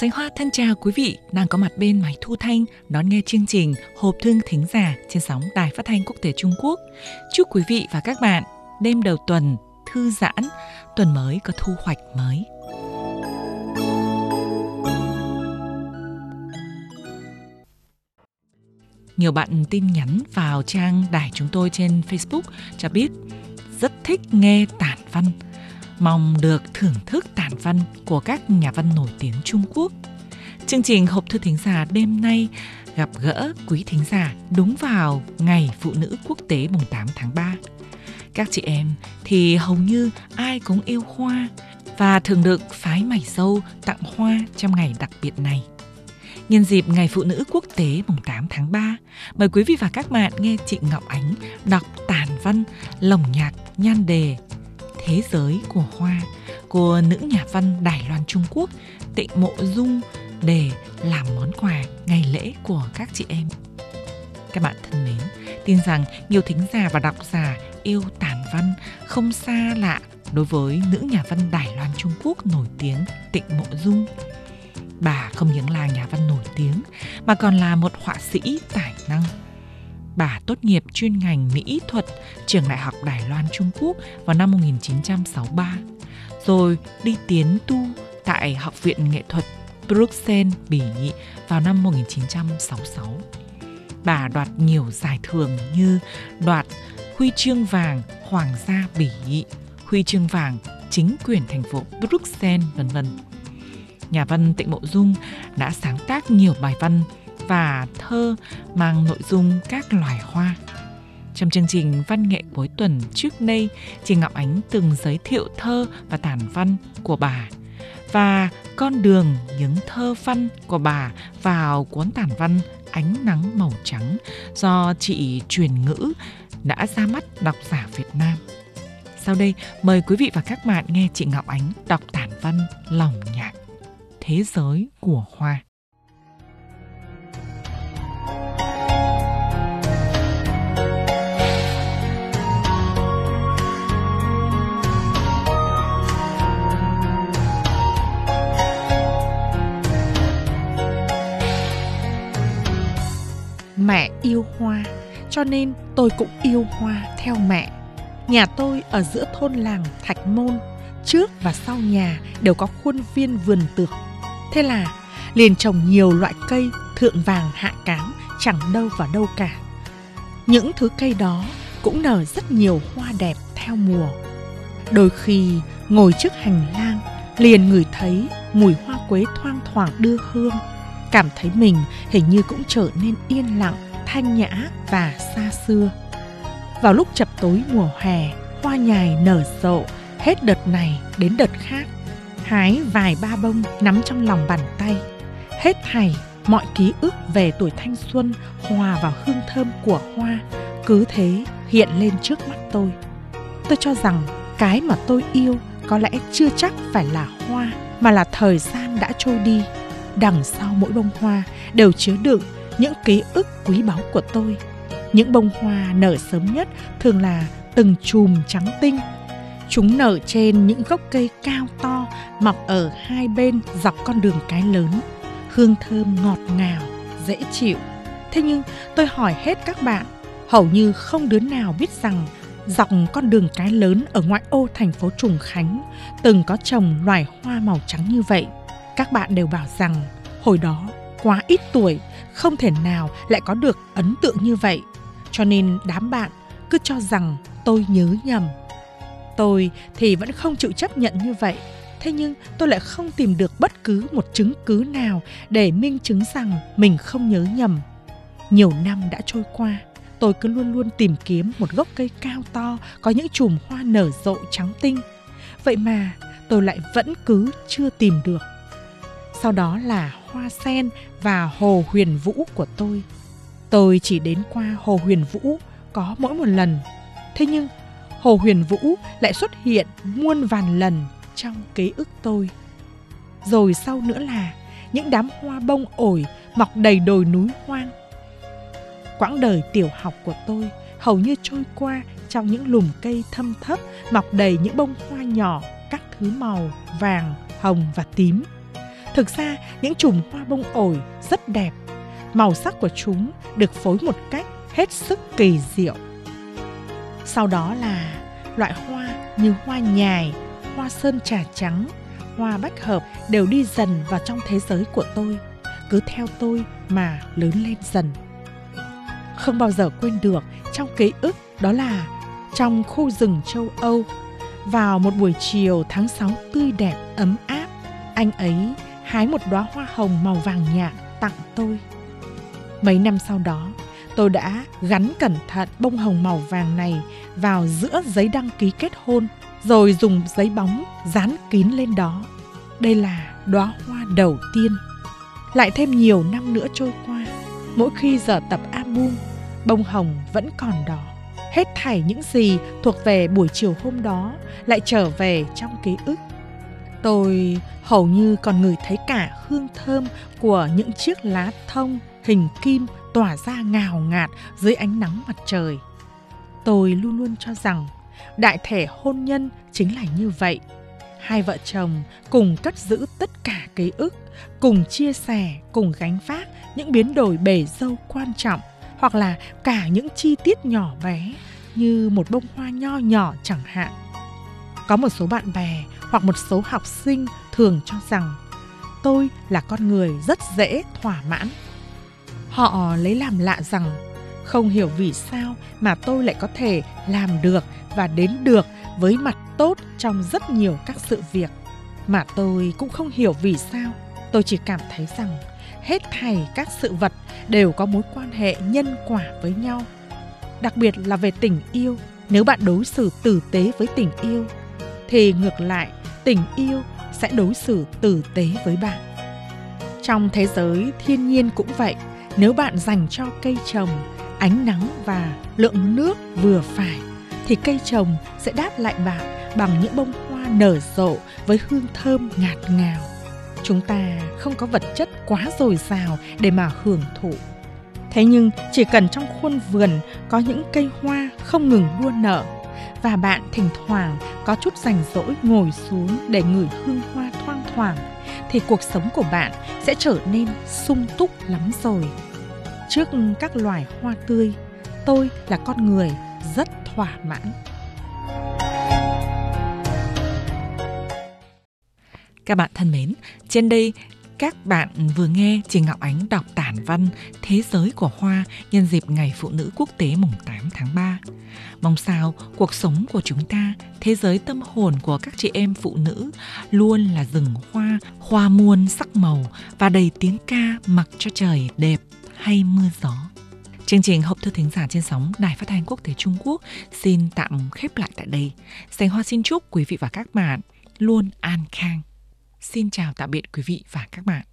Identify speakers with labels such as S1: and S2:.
S1: Sánh Hoa thân chào quý vị đang có mặt bên máy thu thanh đón nghe chương trình Hộp thương thính giả trên sóng Đài Phát thanh Quốc tế Trung Quốc. Chúc quý vị và các bạn đêm đầu tuần thư giãn, tuần mới có thu hoạch mới. Nhiều bạn tin nhắn vào trang đài chúng tôi trên Facebook cho biết rất thích nghe tản văn mong được thưởng thức tản văn của các nhà văn nổi tiếng Trung Quốc. Chương trình Hộp thư thính giả đêm nay gặp gỡ quý thính giả đúng vào ngày Phụ nữ Quốc tế mùng 8 tháng 3. Các chị em thì hầu như ai cũng yêu hoa và thường được phái mảy sâu tặng hoa trong ngày đặc biệt này. Nhân dịp Ngày Phụ nữ Quốc tế mùng 8 tháng 3, mời quý vị và các bạn nghe chị Ngọc Ánh đọc tản văn lồng nhạc nhan đề Thế giới của hoa của nữ nhà văn Đài Loan Trung Quốc Tịnh Mộ Dung để làm món quà ngày lễ của các chị em. Các bạn thân mến, tin rằng nhiều thính giả và độc giả yêu tản văn không xa lạ đối với nữ nhà văn Đài Loan Trung Quốc nổi tiếng Tịnh Mộ Dung. Bà không những là nhà văn nổi tiếng mà còn là một họa sĩ tài năng Bà tốt nghiệp chuyên ngành Mỹ thuật trường Đại học Đài Loan Trung Quốc vào năm 1963, rồi đi tiến tu tại Học viện Nghệ thuật Bruxelles, Bỉ vào năm 1966. Bà đoạt nhiều giải thưởng như đoạt huy chương vàng Hoàng gia Bỉ, huy chương vàng chính quyền thành phố Bruxelles, vân vân. Nhà văn Tịnh Mộ Dung đã sáng tác nhiều bài văn và thơ mang nội dung các loài hoa. Trong chương trình Văn nghệ cuối tuần trước đây, chị Ngọc Ánh từng giới thiệu thơ và tản văn của bà và con đường những thơ văn của bà vào cuốn tản văn Ánh nắng màu trắng do chị truyền ngữ đã ra mắt độc giả Việt Nam. Sau đây, mời quý vị và các bạn nghe chị Ngọc Ánh đọc tản văn Lòng nhạc Thế giới của hoa.
S2: Mẹ yêu hoa, cho nên tôi cũng yêu hoa theo mẹ. Nhà tôi ở giữa thôn làng Thạch Môn, trước và sau nhà đều có khuôn viên vườn tược. Thế là liền trồng nhiều loại cây thượng vàng hạ cám chẳng đâu vào đâu cả. Những thứ cây đó cũng nở rất nhiều hoa đẹp theo mùa. Đôi khi ngồi trước hành lang liền ngửi thấy mùi hoa quế thoang thoảng đưa hương cảm thấy mình hình như cũng trở nên yên lặng, thanh nhã và xa xưa. Vào lúc chập tối mùa hè, hoa nhài nở rộ, hết đợt này đến đợt khác. Hái vài ba bông nắm trong lòng bàn tay. Hết thảy mọi ký ức về tuổi thanh xuân hòa vào hương thơm của hoa, cứ thế hiện lên trước mắt tôi. Tôi cho rằng cái mà tôi yêu có lẽ chưa chắc phải là hoa mà là thời gian đã trôi đi đằng sau mỗi bông hoa đều chứa đựng những ký ức quý báu của tôi. Những bông hoa nở sớm nhất thường là từng chùm trắng tinh. Chúng nở trên những gốc cây cao to mọc ở hai bên dọc con đường cái lớn. Hương thơm ngọt ngào, dễ chịu. Thế nhưng tôi hỏi hết các bạn, hầu như không đứa nào biết rằng dọc con đường cái lớn ở ngoại ô thành phố Trùng Khánh từng có trồng loài hoa màu trắng như vậy các bạn đều bảo rằng, hồi đó, quá ít tuổi, không thể nào lại có được ấn tượng như vậy. Cho nên đám bạn cứ cho rằng tôi nhớ nhầm. Tôi thì vẫn không chịu chấp nhận như vậy. Thế nhưng tôi lại không tìm được bất cứ một chứng cứ nào để minh chứng rằng mình không nhớ nhầm. Nhiều năm đã trôi qua, tôi cứ luôn luôn tìm kiếm một gốc cây cao to có những chùm hoa nở rộ trắng tinh. Vậy mà tôi lại vẫn cứ chưa tìm được sau đó là hoa sen và hồ huyền vũ của tôi. Tôi chỉ đến qua hồ huyền vũ có mỗi một lần. Thế nhưng hồ huyền vũ lại xuất hiện muôn vàn lần trong ký ức tôi. Rồi sau nữa là những đám hoa bông ổi mọc đầy đồi núi hoang. Quãng đời tiểu học của tôi hầu như trôi qua trong những lùm cây thâm thấp mọc đầy những bông hoa nhỏ các thứ màu vàng, hồng và tím Thực ra, những chùm hoa bông ổi rất đẹp. Màu sắc của chúng được phối một cách hết sức kỳ diệu. Sau đó là loại hoa như hoa nhài, hoa sơn trà trắng, hoa bách hợp đều đi dần vào trong thế giới của tôi, cứ theo tôi mà lớn lên dần. Không bao giờ quên được trong ký ức đó là trong khu rừng châu Âu vào một buổi chiều tháng 6 tươi đẹp ấm áp, anh ấy hái một đóa hoa hồng màu vàng nhạt tặng tôi. Mấy năm sau đó, tôi đã gắn cẩn thận bông hồng màu vàng này vào giữa giấy đăng ký kết hôn, rồi dùng giấy bóng dán kín lên đó. Đây là đóa hoa đầu tiên. Lại thêm nhiều năm nữa trôi qua, mỗi khi giờ tập album, bông hồng vẫn còn đó hết thảy những gì thuộc về buổi chiều hôm đó lại trở về trong ký ức tôi hầu như còn ngửi thấy cả hương thơm của những chiếc lá thông hình kim tỏa ra ngào ngạt dưới ánh nắng mặt trời tôi luôn luôn cho rằng đại thể hôn nhân chính là như vậy hai vợ chồng cùng cất giữ tất cả ký ức, cùng chia sẻ, cùng gánh vác những biến đổi bể dâu quan trọng hoặc là cả những chi tiết nhỏ bé như một bông hoa nho nhỏ chẳng hạn. Có một số bạn bè hoặc một số học sinh thường cho rằng, tôi là con người rất dễ thỏa mãn. Họ lấy làm lạ rằng, không hiểu vì sao mà tôi lại có thể làm được và đến được với mặt tốt trong rất nhiều các sự việc. Mà tôi cũng không hiểu vì sao. Tôi chỉ cảm thấy rằng hết thảy các sự vật đều có mối quan hệ nhân quả với nhau. Đặc biệt là về tình yêu. Nếu bạn đối xử tử tế với tình yêu, thì ngược lại tình yêu sẽ đối xử tử tế với bạn. Trong thế giới thiên nhiên cũng vậy, nếu bạn dành cho cây trồng, ánh nắng và lượng nước vừa phải, thì cây trồng sẽ đáp lại bạn bằng những bông hoa nở rộ với hương thơm ngạt ngào. Chúng ta không có vật chất quá dồi dào để mà hưởng thụ. Thế nhưng, chỉ cần trong khuôn vườn có những cây hoa không ngừng đua nở và bạn thỉnh thoảng có chút rảnh rỗi ngồi xuống để ngửi hương hoa thoang thoảng thì cuộc sống của bạn sẽ trở nên sung túc lắm rồi. Trước các loài hoa tươi tôi là con người rất thỏa mãn.
S1: Các bạn thân mến, trên đây các bạn vừa nghe Chị Ngọc Ánh đọc tản văn Thế giới của hoa nhân dịp Ngày Phụ nữ Quốc tế mùng 8 tháng 3. Mong sao cuộc sống của chúng ta, thế giới tâm hồn của các chị em phụ nữ luôn là rừng hoa, hoa muôn sắc màu và đầy tiếng ca mặc cho trời đẹp hay mưa gió. Chương trình Hộp thư thính giả trên sóng Đài Phát thanh Quốc tế Trung Quốc xin tạm khép lại tại đây. Sành Hoa xin chúc quý vị và các bạn luôn an khang. Xin chào tạm biệt quý vị và các bạn.